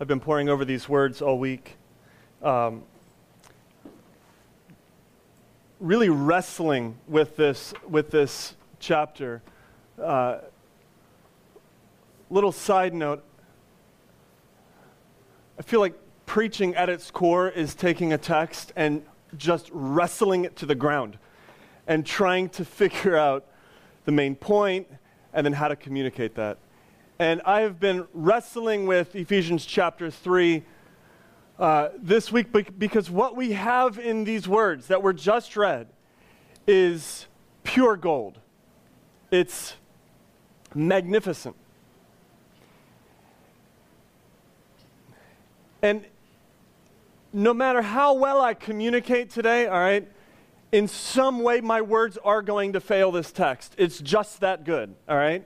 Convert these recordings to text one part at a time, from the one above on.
I've been poring over these words all week. Um, really wrestling with this, with this chapter. Uh, little side note I feel like preaching at its core is taking a text and just wrestling it to the ground and trying to figure out the main point and then how to communicate that. And I have been wrestling with Ephesians chapter 3 uh, this week because what we have in these words that were just read is pure gold. It's magnificent. And no matter how well I communicate today, all right, in some way my words are going to fail this text. It's just that good, all right?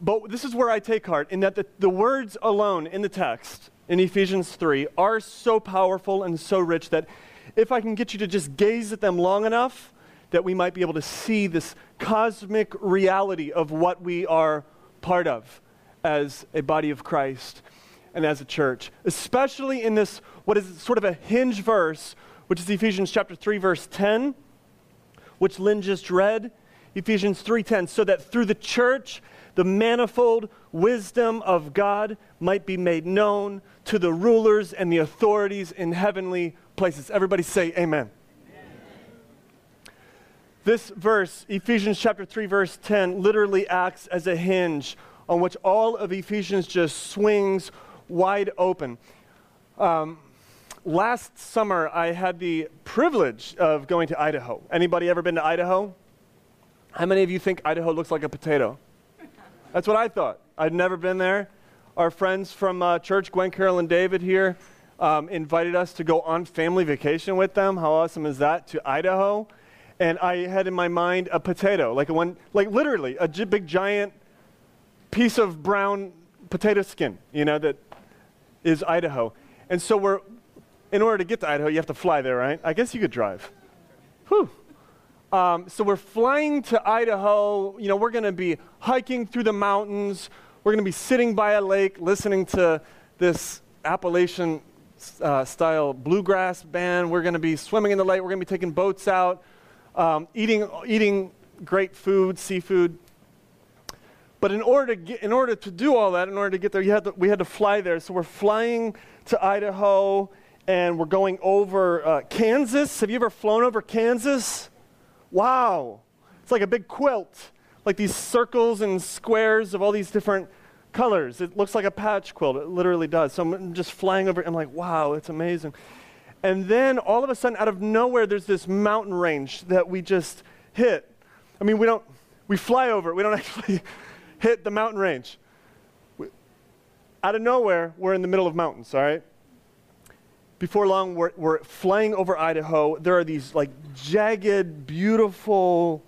But this is where I take heart in that the, the words alone in the text in Ephesians 3 are so powerful and so rich that if I can get you to just gaze at them long enough, that we might be able to see this cosmic reality of what we are part of as a body of Christ and as a church, especially in this, what is sort of a hinge verse, which is Ephesians chapter 3, verse 10, which Lynn just read. Ephesians 3:10 so that through the church the manifold wisdom of God might be made known to the rulers and the authorities in heavenly places. Everybody say amen. This verse, Ephesians chapter 3 verse 10, literally acts as a hinge on which all of Ephesians just swings wide open. Um, last summer, I had the privilege of going to Idaho. Anybody ever been to Idaho? How many of you think Idaho looks like a potato? That's what I thought. I'd never been there. Our friends from uh, church, Gwen, Carol, and David here, um, invited us to go on family vacation with them. How awesome is that? To Idaho. And I had in my mind a potato, like a one, like literally a big giant piece of brown potato skin, you know, that is Idaho. And so we're, in order to get to Idaho, you have to fly there, right? I guess you could drive. Whew. Um, so we're flying to Idaho. You know, we're going to be hiking through the mountains. We're going to be sitting by a lake listening to this Appalachian uh, style bluegrass band. We're going to be swimming in the lake. We're going to be taking boats out, um, eating, eating great food, seafood. But in order, to get, in order to do all that, in order to get there, had to, we had to fly there. So we're flying to Idaho and we're going over uh, Kansas. Have you ever flown over Kansas? Wow. It's like a big quilt, like these circles and squares of all these different colors. It looks like a patch quilt. It literally does. So I'm just flying over. I'm like, wow, it's amazing. And then all of a sudden, out of nowhere, there's this mountain range that we just hit. I mean, we don't, we fly over it. We don't actually hit the mountain range. We, out of nowhere, we're in the middle of mountains, all right? Before long, we're, we're flying over Idaho. There are these like jagged, beautiful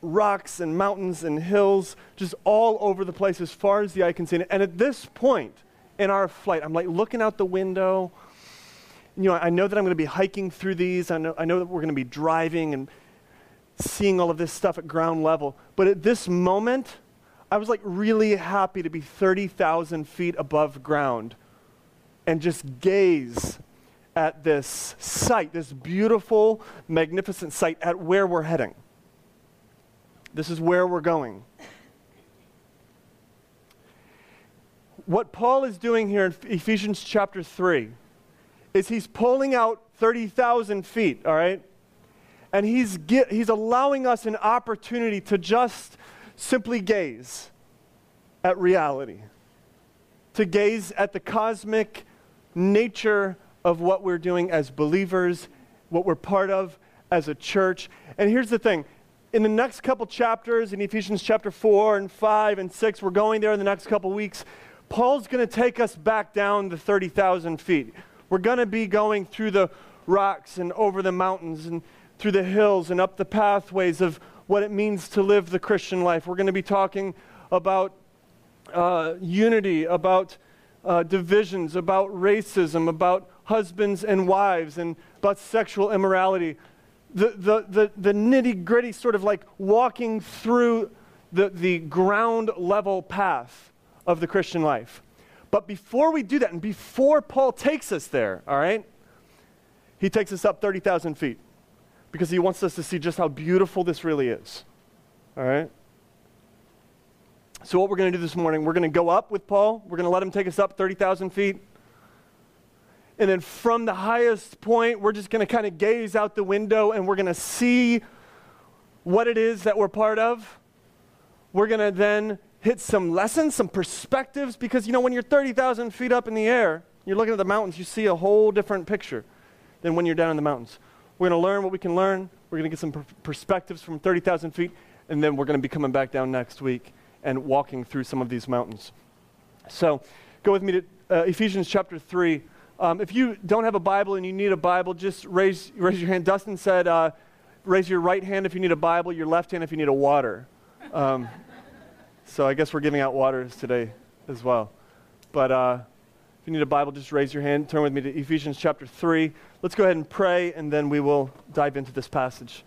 rocks and mountains and hills just all over the place as far as the eye can see. And at this point in our flight, I'm like looking out the window. You know, I know that I'm going to be hiking through these. I know, I know that we're going to be driving and seeing all of this stuff at ground level. But at this moment, I was like really happy to be 30,000 feet above ground and just gaze at this sight, this beautiful, magnificent sight at where we're heading. This is where we're going. What Paul is doing here in Ephesians chapter 3 is he's pulling out 30,000 feet, all right? And he's, get, he's allowing us an opportunity to just simply gaze at reality, to gaze at the cosmic nature of what we're doing as believers, what we're part of as a church. And here's the thing in the next couple chapters, in Ephesians chapter 4 and 5 and 6, we're going there in the next couple weeks. Paul's going to take us back down the 30,000 feet. We're going to be going through the rocks and over the mountains and through the hills and up the pathways of what it means to live the Christian life. We're going to be talking about uh, unity, about uh, divisions, about racism, about husbands and wives, and about sexual immorality. The, the, the, the nitty gritty, sort of like walking through the, the ground level path of the Christian life. But before we do that, and before Paul takes us there, all right, he takes us up 30,000 feet because he wants us to see just how beautiful this really is. All right? So, what we're going to do this morning, we're going to go up with Paul. We're going to let him take us up 30,000 feet. And then from the highest point, we're just going to kind of gaze out the window and we're going to see what it is that we're part of. We're going to then hit some lessons, some perspectives, because you know, when you're 30,000 feet up in the air, you're looking at the mountains, you see a whole different picture than when you're down in the mountains. We're going to learn what we can learn. We're going to get some per- perspectives from 30,000 feet, and then we're going to be coming back down next week and walking through some of these mountains. So, go with me to uh, Ephesians chapter 3. Um, if you don't have a Bible and you need a Bible, just raise, raise your hand. Dustin said, uh, raise your right hand if you need a Bible, your left hand if you need a water. Um, so I guess we're giving out waters today as well. But uh, if you need a Bible, just raise your hand. Turn with me to Ephesians chapter 3. Let's go ahead and pray, and then we will dive into this passage.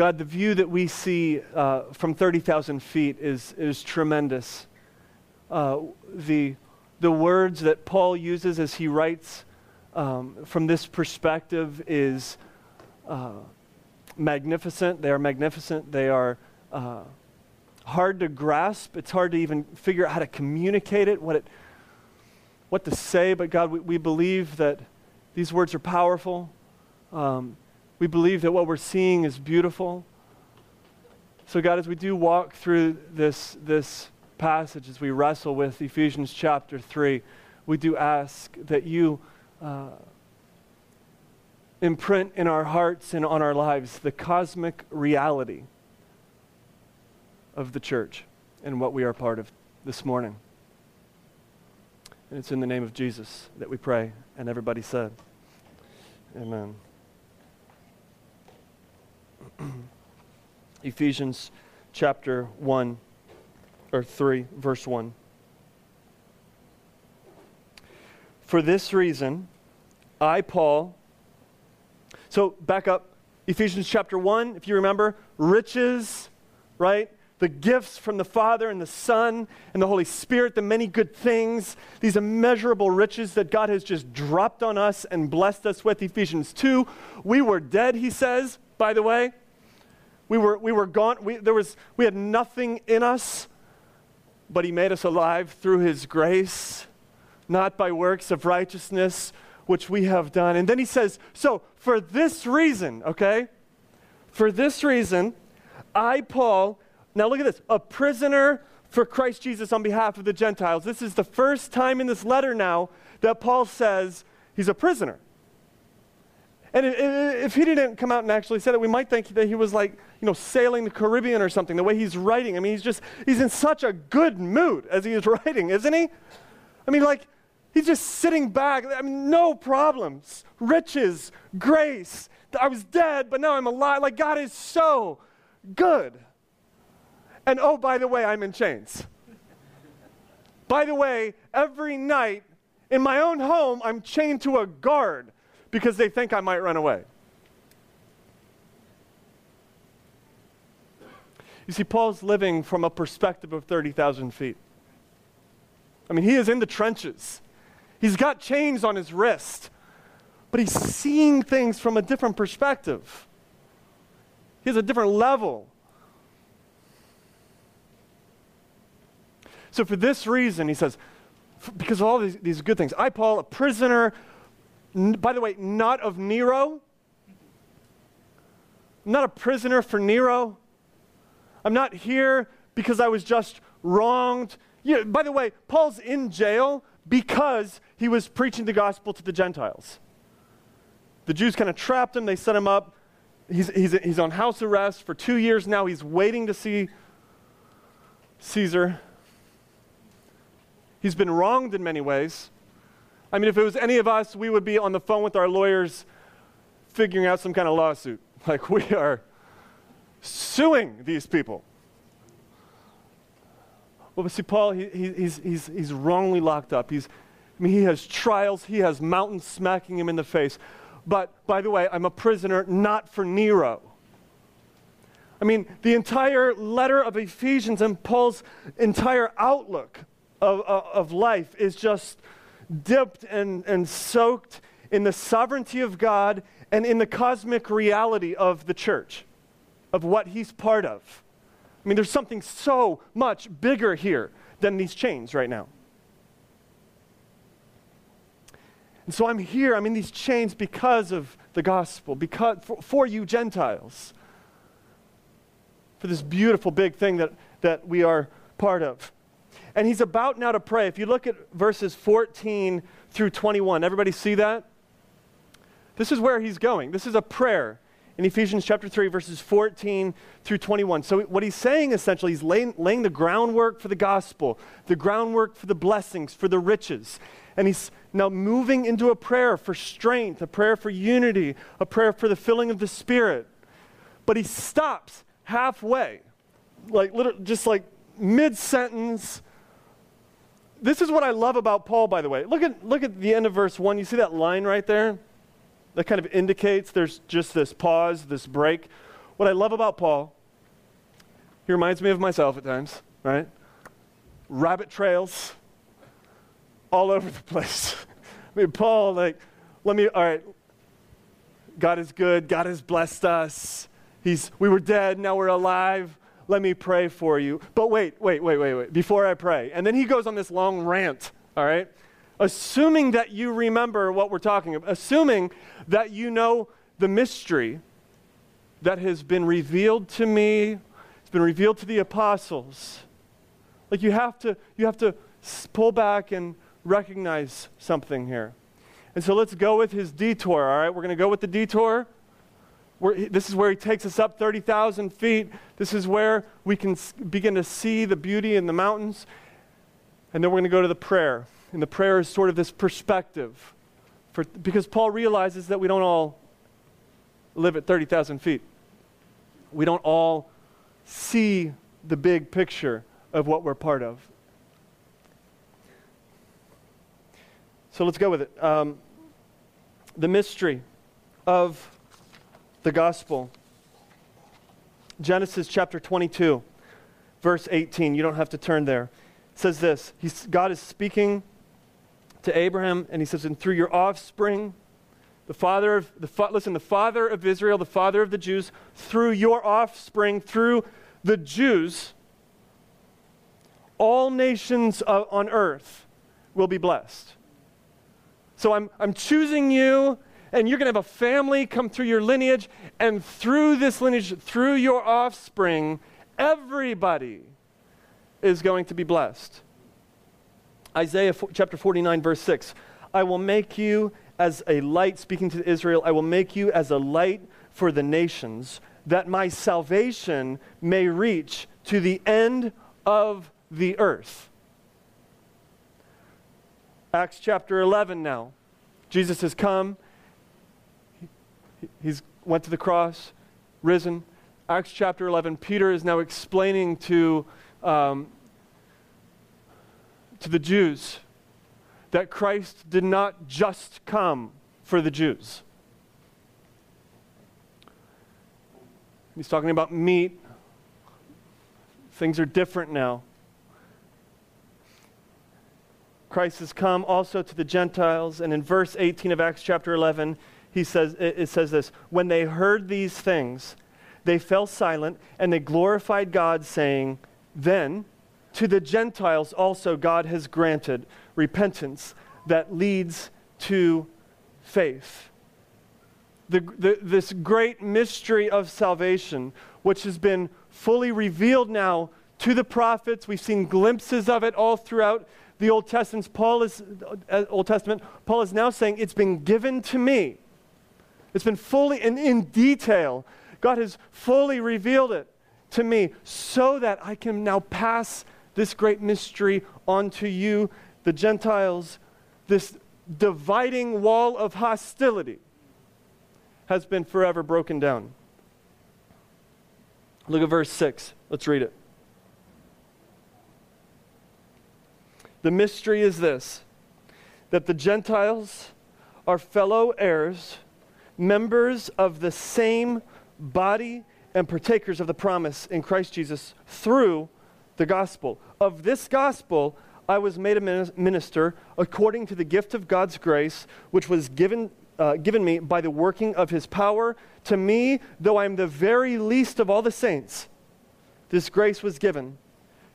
God, the view that we see uh, from 30,000 feet is, is tremendous. Uh, the, the words that Paul uses as he writes um, from this perspective is uh, magnificent. They are magnificent. They are uh, hard to grasp. It's hard to even figure out how to communicate it, what, it, what to say. But God, we, we believe that these words are powerful. Um, we believe that what we're seeing is beautiful. So, God, as we do walk through this, this passage, as we wrestle with Ephesians chapter 3, we do ask that you uh, imprint in our hearts and on our lives the cosmic reality of the church and what we are part of this morning. And it's in the name of Jesus that we pray. And everybody said, Amen. Ephesians chapter 1 or 3, verse 1. For this reason, I, Paul, so back up, Ephesians chapter 1, if you remember, riches, right? The gifts from the Father and the Son and the Holy Spirit, the many good things, these immeasurable riches that God has just dropped on us and blessed us with. Ephesians 2, we were dead, he says, by the way. We were, we were gone. We, there was, we had nothing in us, but He made us alive through His grace, not by works of righteousness, which we have done. And then He says, So, for this reason, okay? For this reason, I, Paul, now look at this, a prisoner for Christ Jesus on behalf of the Gentiles. This is the first time in this letter now that Paul says he's a prisoner. And if he didn't come out and actually say that, we might think that he was like, you know, sailing the Caribbean or something, the way he's writing. I mean, he's just, he's in such a good mood as he is writing, isn't he? I mean, like, he's just sitting back. I mean, no problems, riches, grace. I was dead, but now I'm alive. Like, God is so good. And oh, by the way, I'm in chains. by the way, every night in my own home, I'm chained to a guard because they think I might run away. You see, Paul's living from a perspective of 30,000 feet. I mean, he is in the trenches. He's got chains on his wrist, but he's seeing things from a different perspective. He has a different level. So, for this reason, he says, because of all these, these good things, I, Paul, a prisoner N- by the way, not of Nero. I'm not a prisoner for Nero. I'm not here because I was just wronged. Yeah, by the way, Paul's in jail because he was preaching the gospel to the Gentiles. The Jews kind of trapped him, they set him up. He's, he's, he's on house arrest for two years now. He's waiting to see Caesar. He's been wronged in many ways. I mean, if it was any of us, we would be on the phone with our lawyers figuring out some kind of lawsuit. Like, we are suing these people. Well, but see, Paul, he, he, he's, he's, he's wrongly locked up. He's, I mean, he has trials, he has mountains smacking him in the face. But, by the way, I'm a prisoner not for Nero. I mean, the entire letter of Ephesians and Paul's entire outlook of, of, life is just dipped and, and soaked in the sovereignty of God and in the cosmic reality of the church, of what he's part of. I mean, there's something so much bigger here than these chains right now. And so I'm here, I'm in these chains because of the gospel, because for, for you Gentiles, for this beautiful big thing that, that we are part of. And he's about now to pray. If you look at verses 14 through 21, everybody see that? This is where he's going. This is a prayer in Ephesians chapter 3, verses 14 through 21. So, what he's saying essentially, he's laying, laying the groundwork for the gospel, the groundwork for the blessings, for the riches. And he's now moving into a prayer for strength, a prayer for unity, a prayer for the filling of the Spirit. But he stops halfway, like just like mid sentence. This is what I love about Paul, by the way. Look at, look at the end of verse 1. You see that line right there? That kind of indicates there's just this pause, this break. What I love about Paul, he reminds me of myself at times, right? Rabbit trails all over the place. I mean, Paul, like, let me, all right, God is good, God has blessed us. He's, we were dead, now we're alive. Let me pray for you. But wait, wait, wait, wait, wait, before I pray. And then he goes on this long rant, all right? Assuming that you remember what we're talking about, assuming that you know the mystery that has been revealed to me, it's been revealed to the apostles. Like you have to, you have to pull back and recognize something here. And so let's go with his detour, all right? We're going to go with the detour. We're, this is where he takes us up 30,000 feet. This is where we can begin to see the beauty in the mountains. And then we're going to go to the prayer. And the prayer is sort of this perspective. For, because Paul realizes that we don't all live at 30,000 feet. We don't all see the big picture of what we're part of. So let's go with it. Um, the mystery of the gospel. Genesis chapter 22, verse 18. You don't have to turn there. It says this He's, God is speaking to Abraham, and he says, And through your offspring, the father of the fa- listen, the father of Israel, the father of the Jews, through your offspring, through the Jews, all nations uh, on earth will be blessed. So I'm, I'm choosing you, and you're going to have a family come through your lineage, and through this lineage, through your offspring, everybody is going to be blessed. Isaiah chapter 49, verse 6 I will make you as a light, speaking to Israel, I will make you as a light for the nations, that my salvation may reach to the end of the earth. Acts chapter 11 now. Jesus has come. He's went to the cross, risen. Acts chapter 11, Peter is now explaining to, um, to the Jews that Christ did not just come for the Jews. He's talking about meat. Things are different now. Christ has come also to the Gentiles. And in verse 18 of Acts chapter 11, he says, it says this When they heard these things, they fell silent and they glorified God, saying, Then to the Gentiles also God has granted repentance that leads to faith. The, the, this great mystery of salvation, which has been fully revealed now to the prophets, we've seen glimpses of it all throughout the Old Testament, Paul is, uh, Old Testament, Paul is now saying, It's been given to me. It's been fully and in detail. God has fully revealed it to me so that I can now pass this great mystery on to you, the Gentiles. This dividing wall of hostility has been forever broken down. Look at verse 6. Let's read it. The mystery is this that the Gentiles are fellow heirs, members of the same body and partakers of the promise in Christ Jesus through the gospel. Of this gospel, I was made a minister according to the gift of God's grace, which was given, uh, given me by the working of his power. To me, though I am the very least of all the saints, this grace was given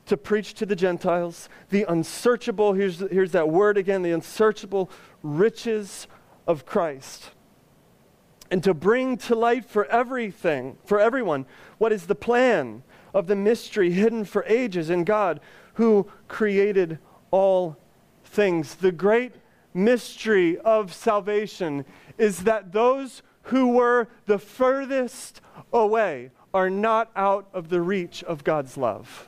to preach to the Gentiles the unsearchable, here's, here's that word again, the unsearchable riches of Christ. And to bring to light for everything, for everyone, what is the plan of the mystery hidden for ages in God who created all things. The great mystery of salvation is that those who were the furthest away are not out of the reach of God's love.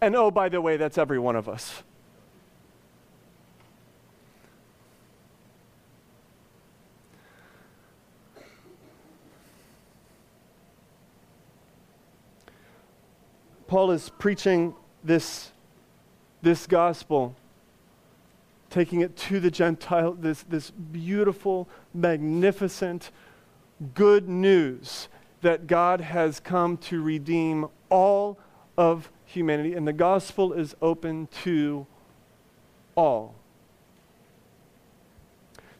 And oh, by the way, that's every one of us. Paul is preaching this, this gospel, taking it to the Gentile, this, this beautiful, magnificent, good news that God has come to redeem all of humanity, and the gospel is open to all.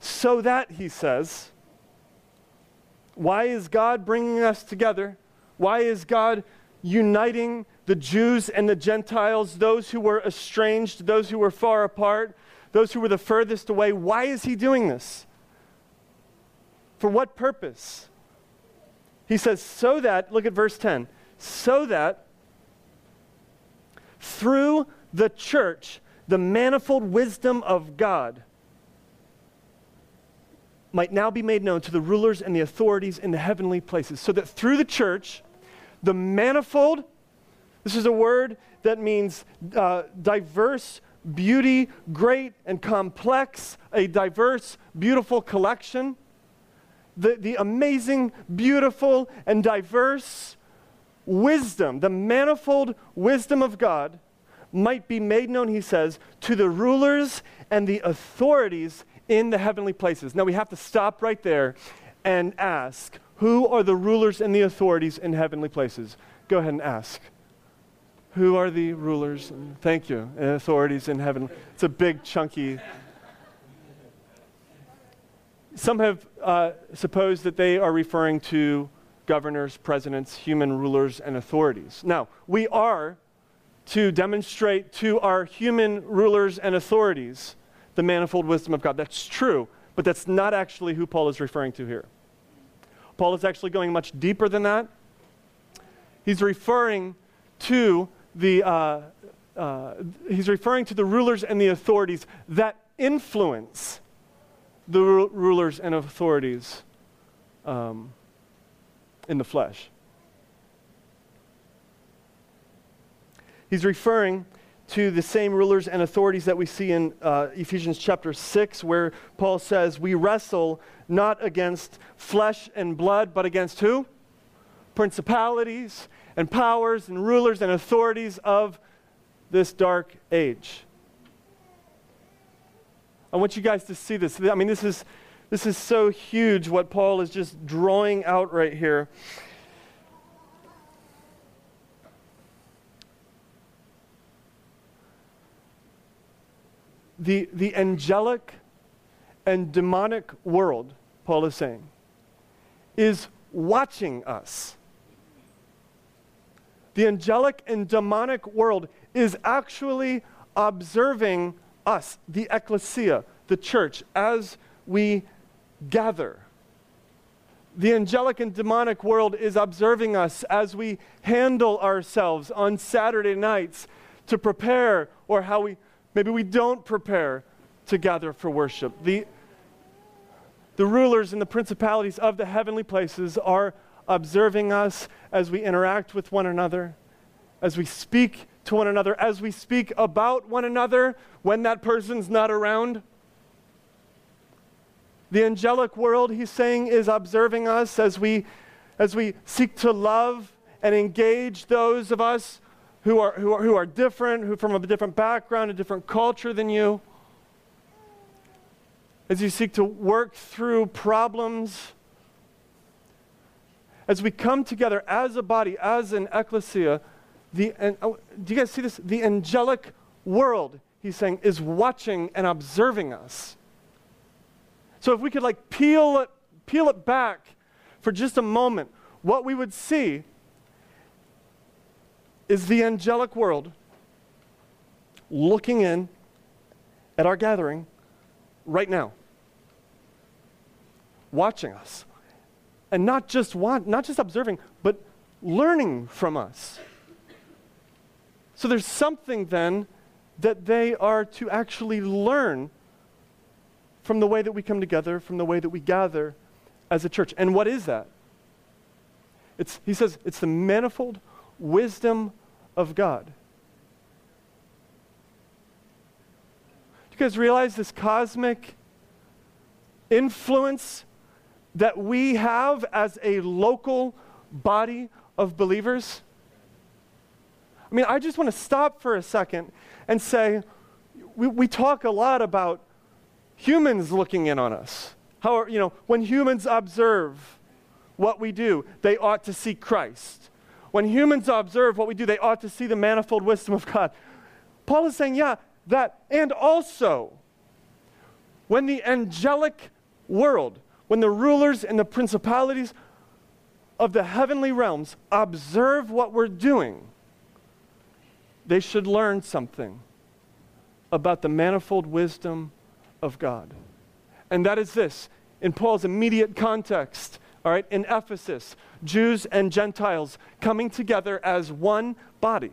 So that, he says, why is God bringing us together? Why is God uniting the Jews and the Gentiles, those who were estranged, those who were far apart, those who were the furthest away. Why is he doing this? For what purpose? He says, so that, look at verse 10, so that through the church, the manifold wisdom of God might now be made known to the rulers and the authorities in the heavenly places. So that through the church, the manifold this is a word that means uh, diverse, beauty, great, and complex, a diverse, beautiful collection. The, the amazing, beautiful, and diverse wisdom, the manifold wisdom of God, might be made known, he says, to the rulers and the authorities in the heavenly places. Now we have to stop right there and ask who are the rulers and the authorities in heavenly places? Go ahead and ask. Who are the rulers? Thank you. And authorities in heaven. It's a big, chunky. Some have uh, supposed that they are referring to governors, presidents, human rulers, and authorities. Now, we are to demonstrate to our human rulers and authorities the manifold wisdom of God. That's true, but that's not actually who Paul is referring to here. Paul is actually going much deeper than that. He's referring to the, uh, uh, he's referring to the rulers and the authorities that influence the ru- rulers and authorities um, in the flesh. He's referring to the same rulers and authorities that we see in uh, Ephesians chapter 6, where Paul says, We wrestle not against flesh and blood, but against who? Principalities and powers and rulers and authorities of this dark age. I want you guys to see this. I mean, this is, this is so huge what Paul is just drawing out right here. The, the angelic and demonic world, Paul is saying, is watching us the angelic and demonic world is actually observing us, the ecclesia, the church, as we gather. The angelic and demonic world is observing us as we handle ourselves on Saturday nights to prepare, or how we maybe we don't prepare to gather for worship. The, the rulers and the principalities of the heavenly places are observing us as we interact with one another, as we speak to one another, as we speak about one another when that person's not around. The angelic world, he's saying, is observing us as we, as we seek to love and engage those of us who are, who are, who are different, who from a different background, a different culture than you. As you seek to work through problems as we come together as a body, as an ecclesia, the, and, oh, do you guys see this? The angelic world, he's saying, is watching and observing us. So if we could like peel it, peel it back for just a moment, what we would see is the angelic world looking in at our gathering right now, watching us, and not just want, not just observing, but learning from us. So there's something then that they are to actually learn from the way that we come together, from the way that we gather as a church. And what is that? It's, he says it's the manifold wisdom of God. Do you guys realize this cosmic influence that we have as a local body of believers? I mean, I just want to stop for a second and say we, we talk a lot about humans looking in on us. How, you know, when humans observe what we do, they ought to see Christ. When humans observe what we do, they ought to see the manifold wisdom of God. Paul is saying, yeah, that, and also, when the angelic world, when the rulers and the principalities of the heavenly realms observe what we're doing, they should learn something about the manifold wisdom of God. And that is this in Paul's immediate context, all right, in Ephesus, Jews and Gentiles coming together as one body.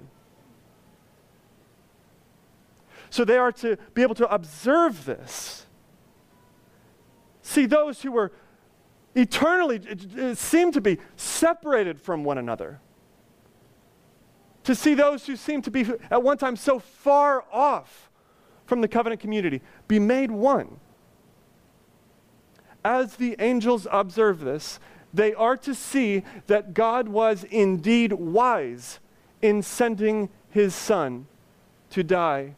So they are to be able to observe this. See, those who were eternally, seem to be separated from one another. To see those who seem to be at one time so far off from the covenant community be made one. As the angels observe this, they are to see that God was indeed wise in sending his son to die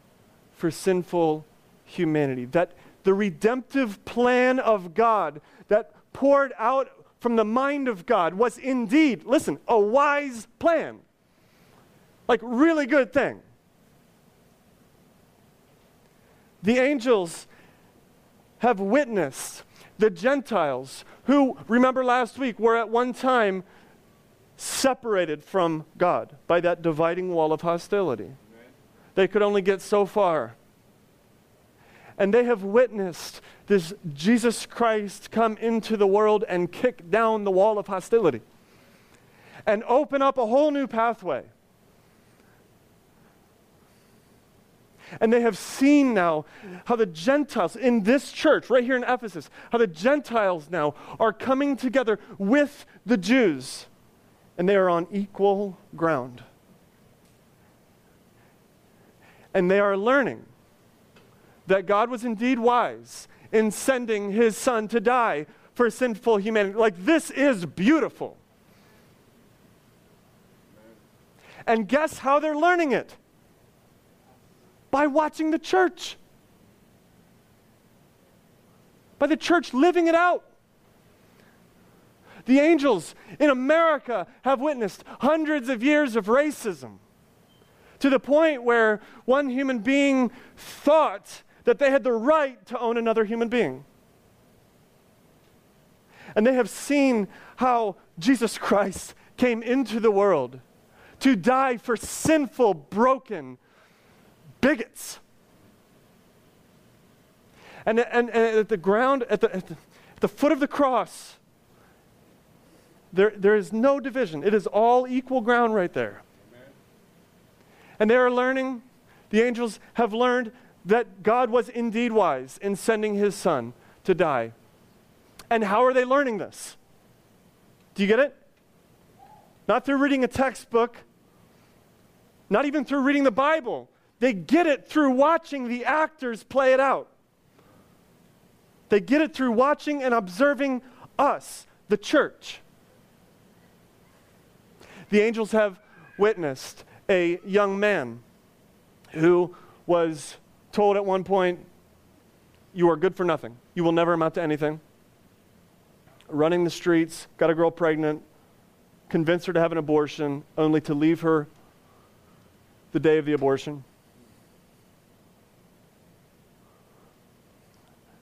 for sinful humanity. That the redemptive plan of God that poured out from the mind of God was indeed, listen, a wise plan. Like, really good thing. The angels have witnessed the Gentiles, who, remember last week, were at one time separated from God by that dividing wall of hostility. They could only get so far. And they have witnessed this Jesus Christ come into the world and kick down the wall of hostility and open up a whole new pathway And they have seen now how the Gentiles in this church, right here in Ephesus, how the Gentiles now are coming together with the Jews. And they are on equal ground. And they are learning that God was indeed wise in sending his son to die for sinful humanity. Like, this is beautiful. And guess how they're learning it? by watching the church, by the church living it out. The angels in America have witnessed hundreds of years of racism to the point where one human being thought that they had the right to own another human being. And they have seen how Jesus Christ came into the world to die for sinful, broken, bigots. And, and, and at the ground, at the, at the, at the foot of the cross, there, there is no division. It is all equal ground right there. Amen. And they are learning, the angels have learned that God was indeed wise in sending his son to die. And how are they learning this? Do you get it? Not through reading a textbook, not even through reading the Bible. They get it through watching the actors play it out. They get it through watching and observing us, the church. The angels have witnessed a young man who was told at one point, You are good for nothing. You will never amount to anything. Running the streets, got a girl pregnant, convince her to have an abortion, only to leave her the day of the abortion.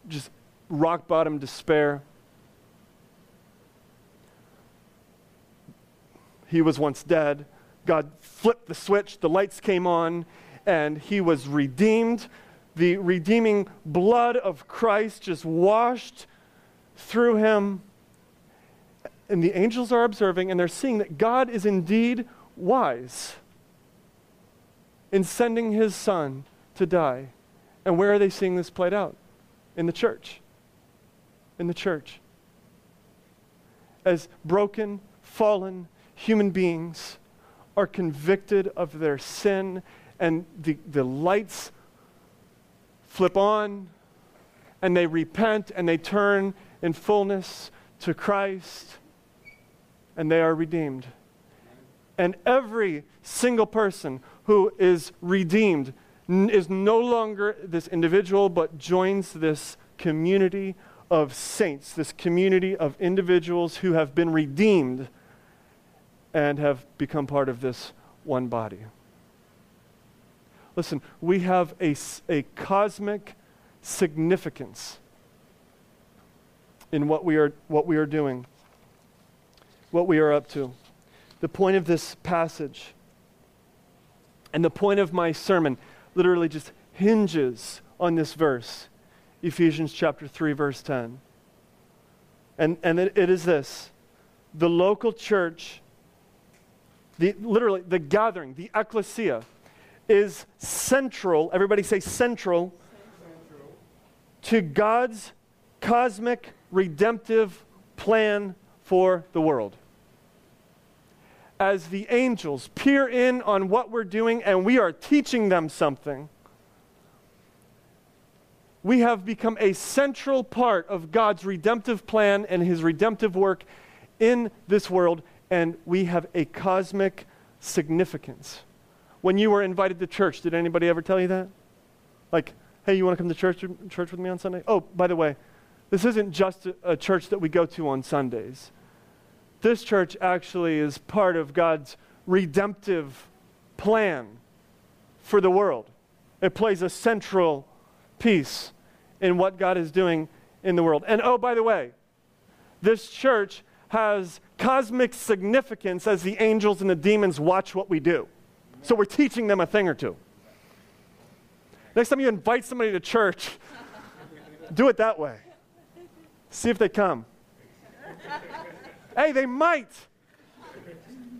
Just rock bottom despair. He was once dead. God flipped the switch, the lights came on, and he was redeemed. The redeeming blood of Christ just washed through him. And the angels are observing and they're seeing that God is indeed wise in sending his son to die. And where are they seeing this played out? In the church. In the church. As broken, fallen human beings are convicted of their sin and the, the lights flip on and they repent and they turn in fullness to Christ and they are redeemed. And every single person who is redeemed is no longer this individual, but joins this community of saints, this community of individuals who have been redeemed and have become part of this one body. Listen, we have a, a cosmic significance in what we, are, what we are doing, what we are up to. The point of this passage and the point of my sermon literally just hinges on this verse, Ephesians chapter 3, verse 10. And, and it, it is this the local church, the, literally the gathering, the ecclesia, is central, everybody say central, central. to God's cosmic redemptive plan for the world as the angels peer in on what we're doing and we are teaching them something, we have become a central part of God's redemptive plan and his redemptive work in this world, and we have a cosmic significance. When you were invited to church, did anybody ever tell you that? Like, hey, you want to come to church, church with me on Sunday? Oh, by the way, this isn't just a, a church that we go to on Sundays this church actually is part of God's redemptive plan for the world. It plays a central piece in what God is doing in the world. And oh, by the way, this church has cosmic significance as the angels and the demons watch what we do. So we're teaching them a thing or two. Next time you invite somebody to church, do it that way. See if they come. Hey, they might.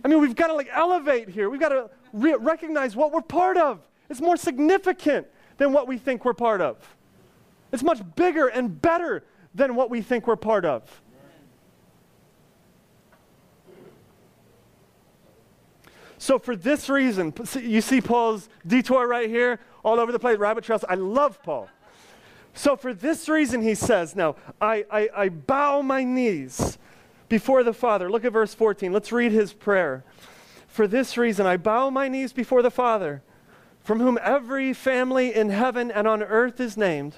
I mean, we've got to like elevate here. We've got to re- recognize what we're part of. It's more significant than what we think we're part of. It's much bigger and better than what we think we're part of. So, for this reason, you see Paul's detour right here, all over the place, rabbit trails. I love Paul. So, for this reason, he says, Now, I, I, I bow my knees before the Father. Look at verse 14. Let's read his prayer. For this reason, I bow my knees before the Father, from whom every family in heaven and on earth is named,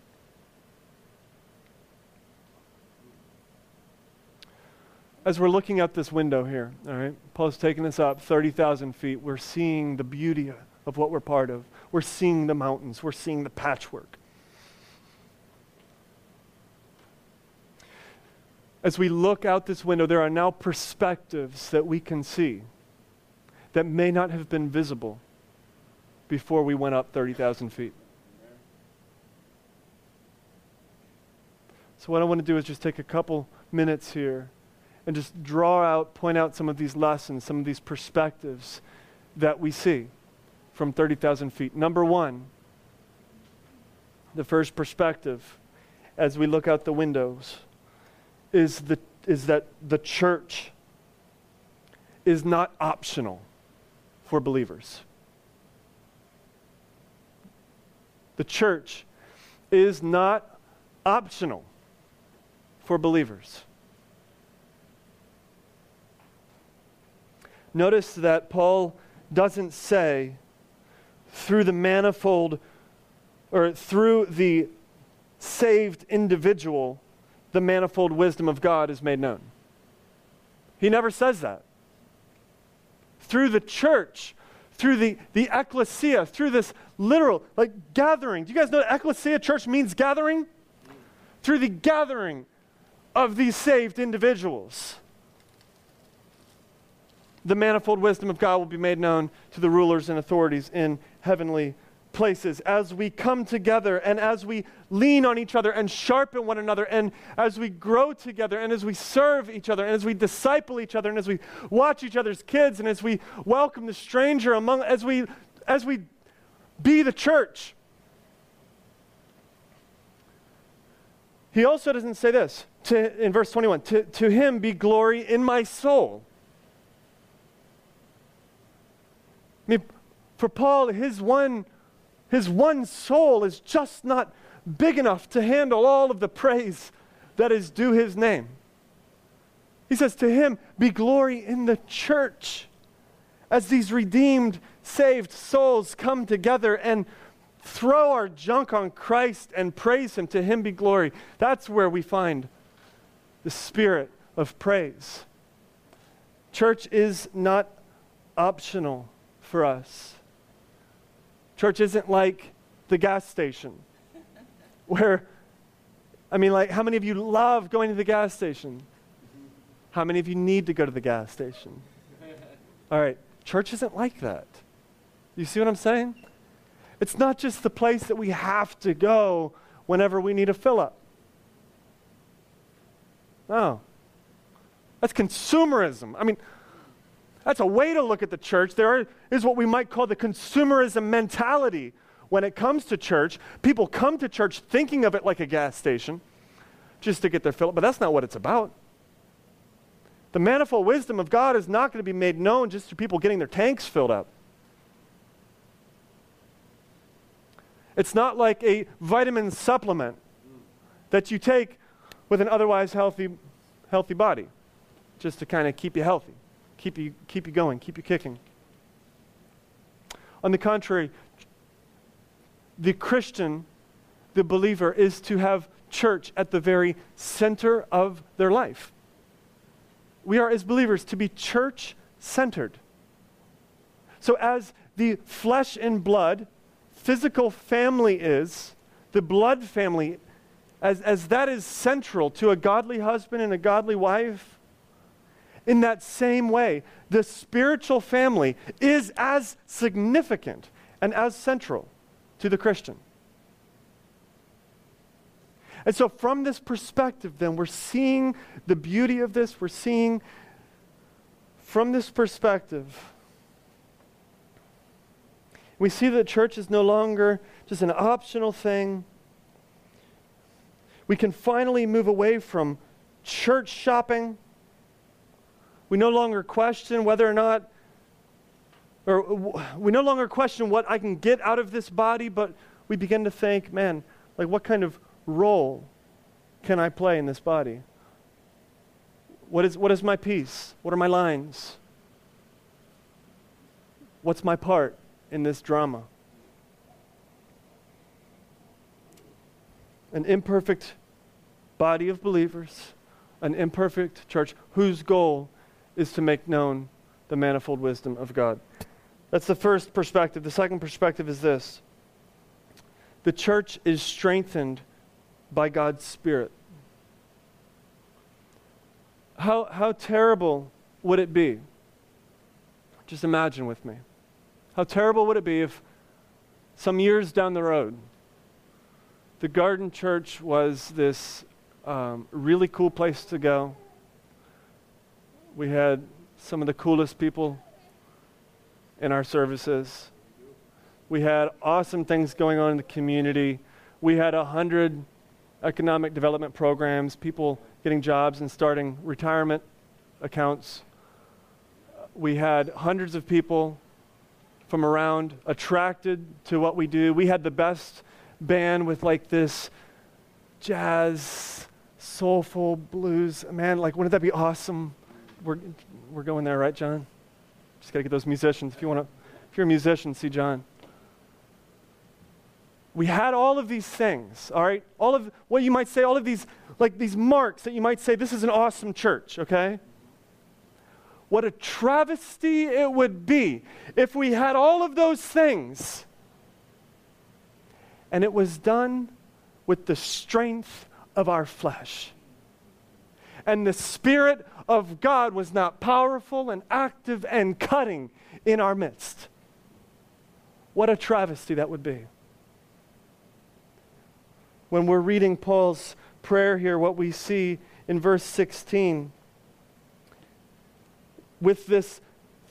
As we're looking out this window here, all right, Paul's taking us up 30,000 feet. We're seeing the beauty of what we're part of. We're seeing the mountains. We're seeing the patchwork. as we look out this window, there are now perspectives that we can see. that may not have been visible before we went up 30,000 feet. So, what I want to do is just take a couple minutes here and just draw out, point out some of these lessons, some of these perspectives that we see from 30,000 feet. Number one, the first perspective as we look out the windows is, the, is that the church is not optional for believers. The church is not optional for believers. Notice that Paul doesn't say through the manifold or through the saved individual, the manifold wisdom of God is made known. He never says that. Through the church, through the, the ecclesia, through this literal, like gathering. Do you guys know ecclesia, church means gathering? Through the gathering of these saved individuals, the manifold wisdom of God will be made known to the rulers and authorities in heavenly places. As we come together and as we lean on each other and sharpen one another and as we grow together and as we serve each other and as we disciple each other and as we watch each other's kids and as we welcome the stranger among as we as we be the church he also doesn't say this to, in verse 21 to, to him be glory in my soul i mean for paul his one his one soul is just not big enough to handle all of the praise that is due his name. He says, To him be glory in the church as these redeemed, saved souls come together and throw our junk on Christ and praise him. To him be glory. That's where we find the spirit of praise. Church is not optional for us. Church isn't like the gas station where, I mean, like, how many of you love going to the gas station? How many of you need to go to the gas station? All right, church isn't like that. You see what I'm saying? It's not just the place that we have to go whenever we need a fill up. No. That's consumerism. I mean, that's a way to look at the church. There is what we might call the consumerism mentality when it comes to church. People come to church thinking of it like a gas station just to get their fill, but that's not what it's about. The manifold wisdom of God is not going to be made known just to people getting their tanks filled up. It's not like a vitamin supplement that you take with an otherwise healthy, healthy body just to kind of keep you healthy keep you, keep you going, keep you kicking. On the contrary, the Christian, the believer, is to have church at the very center of their life. We are, as believers, to be church centered. So, as the flesh and blood, physical family is, the blood family, as, as that is central to a godly husband and a godly wife, in that same way, the spiritual family is as significant and as central to the Christian. And so, from this perspective, then, we're seeing the beauty of this. We're seeing from this perspective, we see that church is no longer just an optional thing. We can finally move away from church shopping we no longer question whether or not, or we no longer question what I can get out of this body, but we begin to think, man, like what kind of role can I play in this body? What is, what is my piece? What are my lines? What's my part in this drama? An imperfect body of believers, an imperfect church whose goal is to make known the manifold wisdom of God. That's the first perspective. The second perspective is this the church is strengthened by God's Spirit. How, how terrible would it be Just imagine with me. How terrible would it be if some years down the road, the Garden Church was this um, really cool place to go? We had some of the coolest people in our services. We had awesome things going on in the community. We had a hundred economic development programs, people getting jobs and starting retirement accounts. We had hundreds of people from around attracted to what we do. We had the best band with like this jazz, soulful blues. Man, like, wouldn't that be awesome? We're, we're going there, right, John? Just got to get those musicians. If you want to, if you're a musician, see John. We had all of these things, all right? All of what you might say, all of these, like these marks that you might say, this is an awesome church, okay? What a travesty it would be if we had all of those things and it was done with the strength of our flesh. And the Spirit of God was not powerful and active and cutting in our midst. What a travesty that would be. When we're reading Paul's prayer here, what we see in verse 16 with this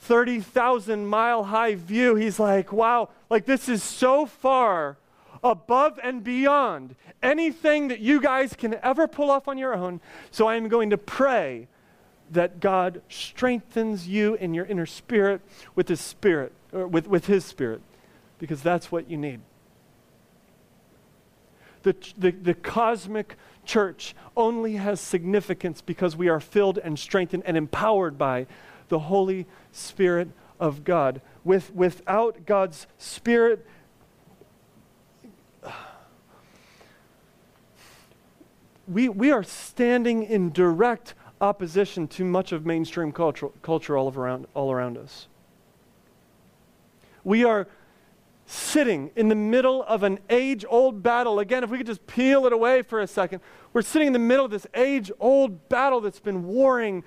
30,000 mile high view, he's like, wow, like this is so far above and beyond anything that you guys can ever pull off on your own. So I am going to pray that God strengthens you in your inner spirit with his spirit, or with, with his spirit, because that's what you need. The, the, the cosmic church only has significance because we are filled and strengthened and empowered by the Holy Spirit of God. With, without God's Spirit, we, we are standing in direct opposition to much of mainstream culture, culture all, around, all around us. We are sitting in the middle of an age old battle. Again, if we could just peel it away for a second, we're sitting in the middle of this age old battle that's been warring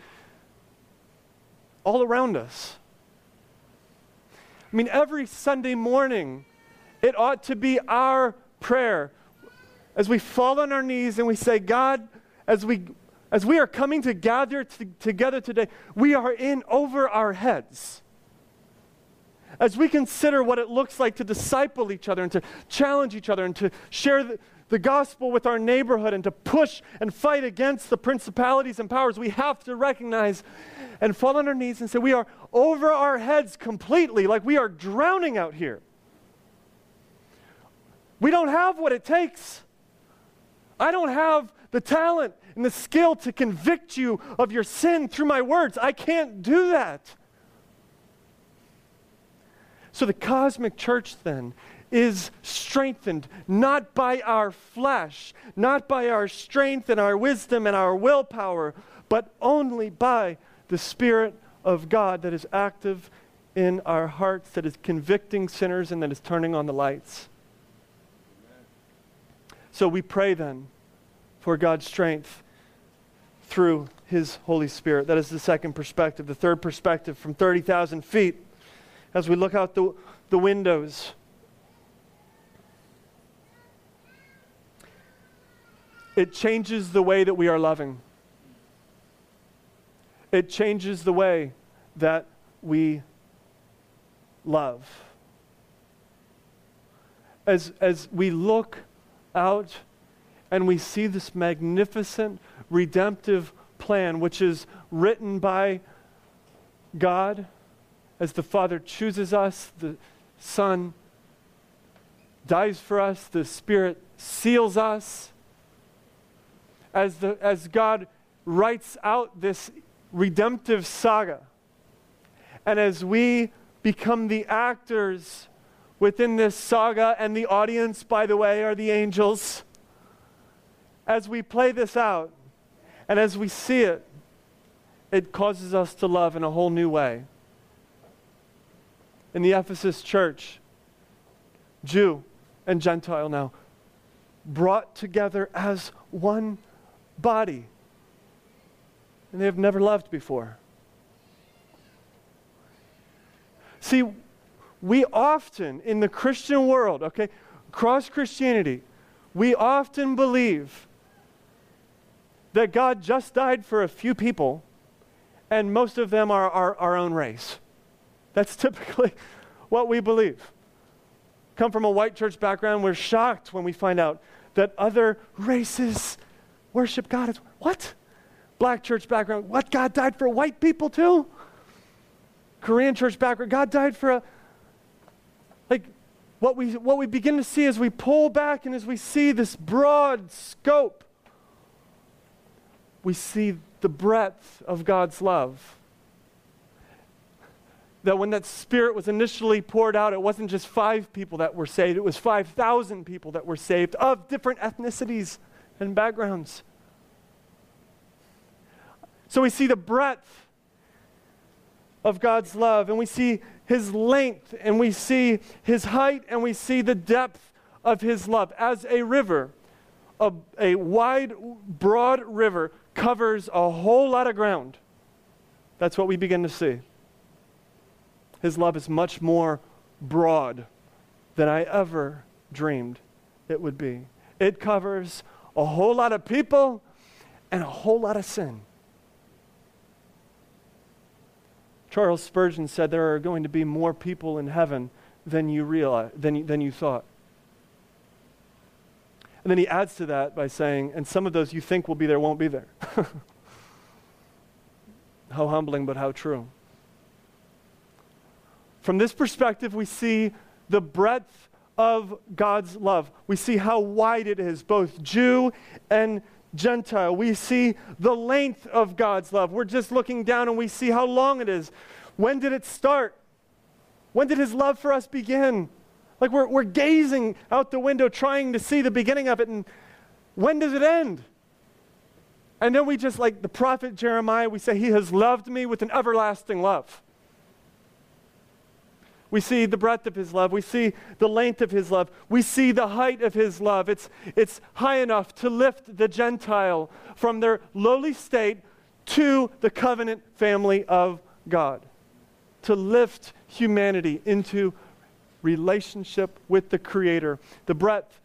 all around us. I mean, every Sunday morning, it ought to be our prayer as we fall on our knees and we say, God, as we, as we are coming to gather t- together today, we are in over our heads. As we consider what it looks like to disciple each other and to challenge each other and to share the, the gospel with our neighborhood and to push and fight against the principalities and powers, we have to recognize and fall on our knees and say, We are over our heads completely, like we are drowning out here. We don't have what it takes. I don't have the talent and the skill to convict you of your sin through my words. I can't do that. So the cosmic church then is strengthened not by our flesh, not by our strength and our wisdom and our willpower, but only by the Spirit of God that is active in our hearts, that is convicting sinners, and that is turning on the lights. So we pray then for God's strength through His Holy Spirit. That is the second perspective. The third perspective from 30,000 feet, as we look out the, the windows, it changes the way that we are loving. It changes the way that we love. As, as we look out and we see this magnificent redemptive plan, which is written by God as the Father chooses us, the Son dies for us, the Spirit seals us. As, the, as God writes out this redemptive saga, and as we become the actors within this saga, and the audience, by the way, are the angels as we play this out and as we see it, it causes us to love in a whole new way. In the Ephesus church, Jew and Gentile now brought together as one body. And they have never loved before. See, we often, in the Christian world, okay, across Christianity, we often believe that God just died for a few people, and most of them are our, our own race. That's typically what we believe. Come from a white church background, we're shocked when we find out that other races worship God as what? Black church background, what? God died for white people too? Korean church background, God died for a like what we what we begin to see as we pull back and as we see this broad scope, we see the breadth of God's love that when that Spirit was initially poured out, it wasn't just five people that were saved, it was 5,000 people that were saved of different ethnicities and backgrounds. So we see the breadth of God's love, and we see his length, and we see his height, and we see the depth of his love. As a river, a, a wide, broad river covers a whole lot of ground. That's what we begin to see. His love is much more broad than I ever dreamed it would be. It covers a whole lot of people and a whole lot of sin. Charles Spurgeon said there are going to be more people in heaven than you realize, than, than you thought. And then he adds to that by saying, and some of those you think will be there won't be there. how humbling, but how true. From this perspective, we see the breadth of God's love. We see how wide it is, both Jew and Gentile. We see the length of God's love. We're just looking down and we see how long it is. When did it start? When did his love for us begin? Like we're, we're gazing out the window trying to see the beginning of it, and when does it end? And then we just, like the prophet Jeremiah, we say, He has loved me with an everlasting love. We see the breadth of his love. We see the length of his love. We see the height of his love. It's, it's high enough to lift the Gentile from their lowly state to the covenant family of God, to lift humanity into relationship with the Creator. The breadth,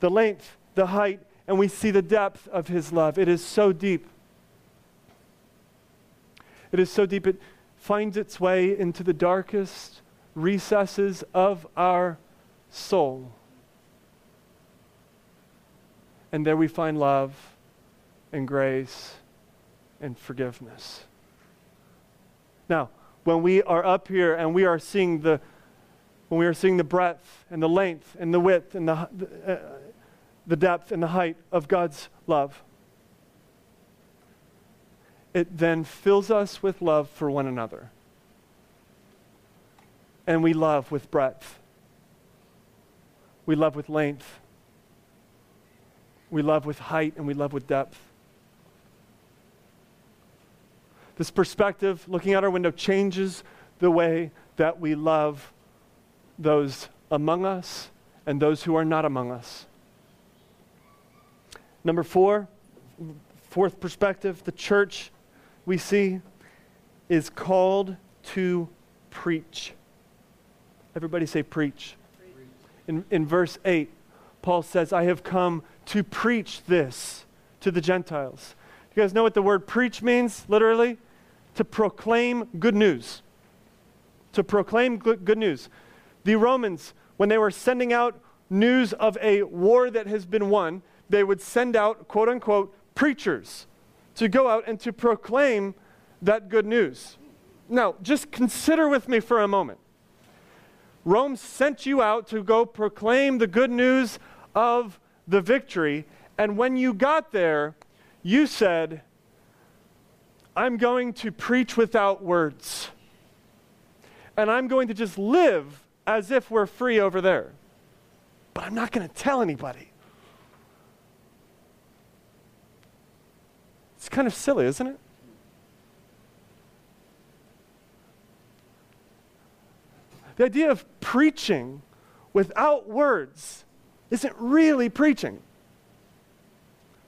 the length, the height, and we see the depth of his love. It is so deep. It is so deep, it finds its way into the darkest recesses of our soul. And there we find love and grace and forgiveness. Now, when we are up here and we are seeing the when we are seeing the breadth and the length and the width and the, uh, the depth and the height of God's love, it then fills us with love for one another and we love with breadth. We love with length. We love with height and we love with depth. This perspective, looking out our window, changes the way that we love those among us and those who are not among us. Number four, fourth perspective, the church we see is called to preach. Everybody say, preach. In, in verse 8, Paul says, I have come to preach this to the Gentiles. You guys know what the word preach means, literally? To proclaim good news. To proclaim good news. The Romans, when they were sending out news of a war that has been won, they would send out, quote unquote, preachers to go out and to proclaim that good news. Now, just consider with me for a moment. Rome sent you out to go proclaim the good news of the victory. And when you got there, you said, I'm going to preach without words. And I'm going to just live as if we're free over there. But I'm not going to tell anybody. It's kind of silly, isn't it? The idea of preaching without words isn't really preaching.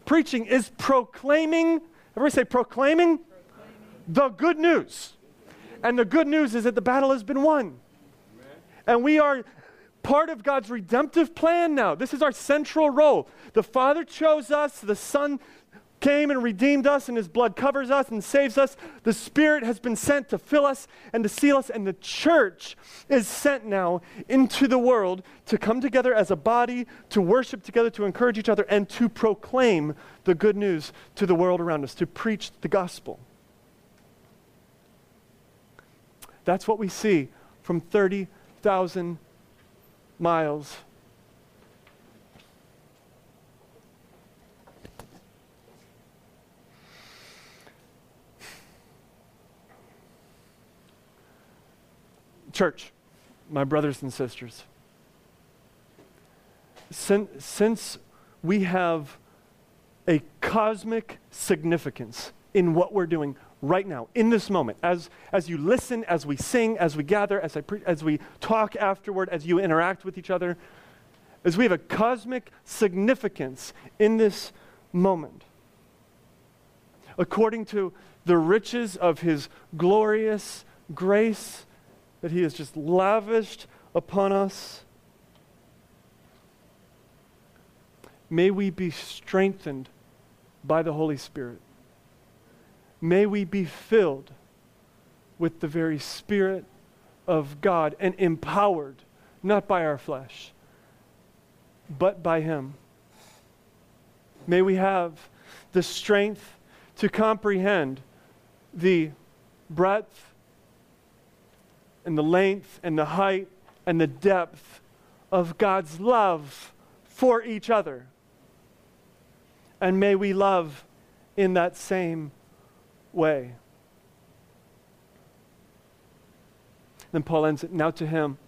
Preaching is proclaiming, everybody say proclaiming, proclaiming. the good news. And the good news is that the battle has been won. And we are part of God's redemptive plan now. This is our central role. The Father chose us, the Son came and redeemed us, and his blood covers us and saves us. The Spirit has been sent to fill us and to seal us, and the church is sent now into the world to come together as a body, to worship together, to encourage each other, and to proclaim the good news to the world around us, to preach the gospel. That's what we see from 30,000 miles. Church, my brothers and sisters, since, since we have a cosmic significance in what we're doing right now, in this moment, as, as you listen, as we sing, as we gather, as, I pre- as we talk afterward, as you interact with each other, as we have a cosmic significance in this moment. According to the riches of his glorious grace that He has just lavished upon us. May we be strengthened by the Holy Spirit. May we be filled with the very Spirit of God and empowered, not by our flesh, but by Him. May we have the strength to comprehend the breadth and the length and the height and the depth of God's love for each other. And may we love in that same way. Then Paul ends it now to him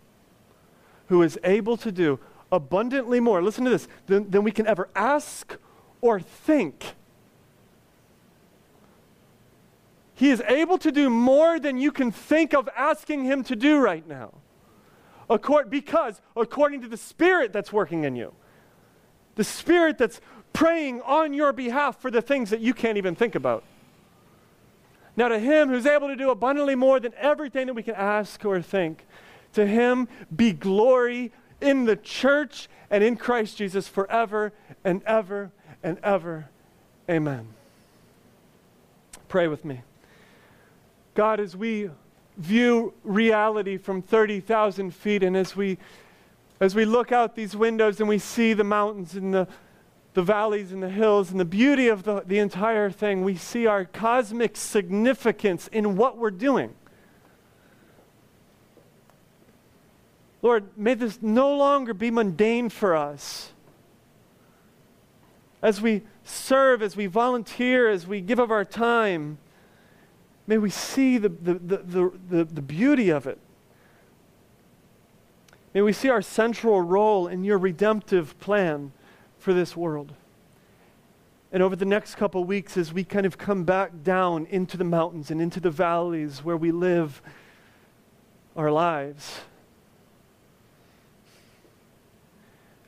who is able to do abundantly more, listen to this, than, than we can ever ask or think He is able to do more than you can think of asking Him to do right now. Accord, because according to the Spirit that's working in you, the Spirit that's praying on your behalf for the things that you can't even think about. Now, to Him who's able to do abundantly more than everything that we can ask or think, to Him be glory in the church and in Christ Jesus forever and ever and ever. Amen. Pray with me. God, as we view reality from 30,000 feet and as we, as we look out these windows and we see the mountains and the, the valleys and the hills and the beauty of the, the entire thing, we see our cosmic significance in what we're doing. Lord, may this no longer be mundane for us. As we serve, as we volunteer, as we give of our time, May we see the, the, the, the, the beauty of it. May we see our central role in your redemptive plan for this world. And over the next couple weeks, as we kind of come back down into the mountains and into the valleys where we live our lives,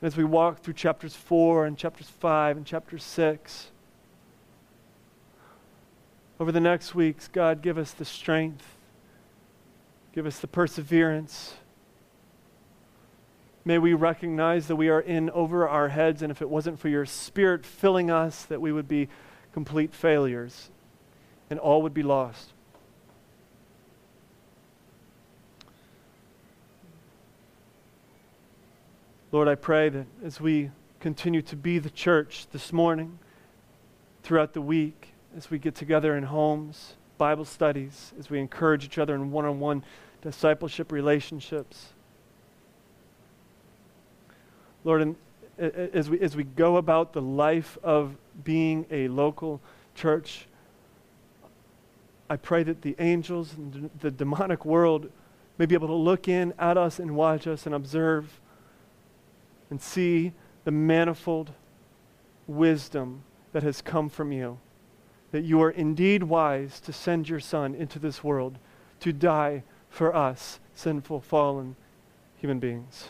and as we walk through chapters 4 and chapters 5 and chapter 6, over the next weeks, God, give us the strength, give us the perseverance. May we recognize that we are in over our heads, and if it wasn't for your Spirit filling us, that we would be complete failures and all would be lost. Lord, I pray that as we continue to be the church this morning, throughout the week, as we get together in homes, Bible studies, as we encourage each other in one on one discipleship relationships. Lord, and as we, as we go about the life of being a local church, I pray that the angels and the demonic world may be able to look in at us and watch us and observe and see the manifold wisdom that has come from you that you are indeed wise to send your Son into this world to die for us, sinful, fallen human beings.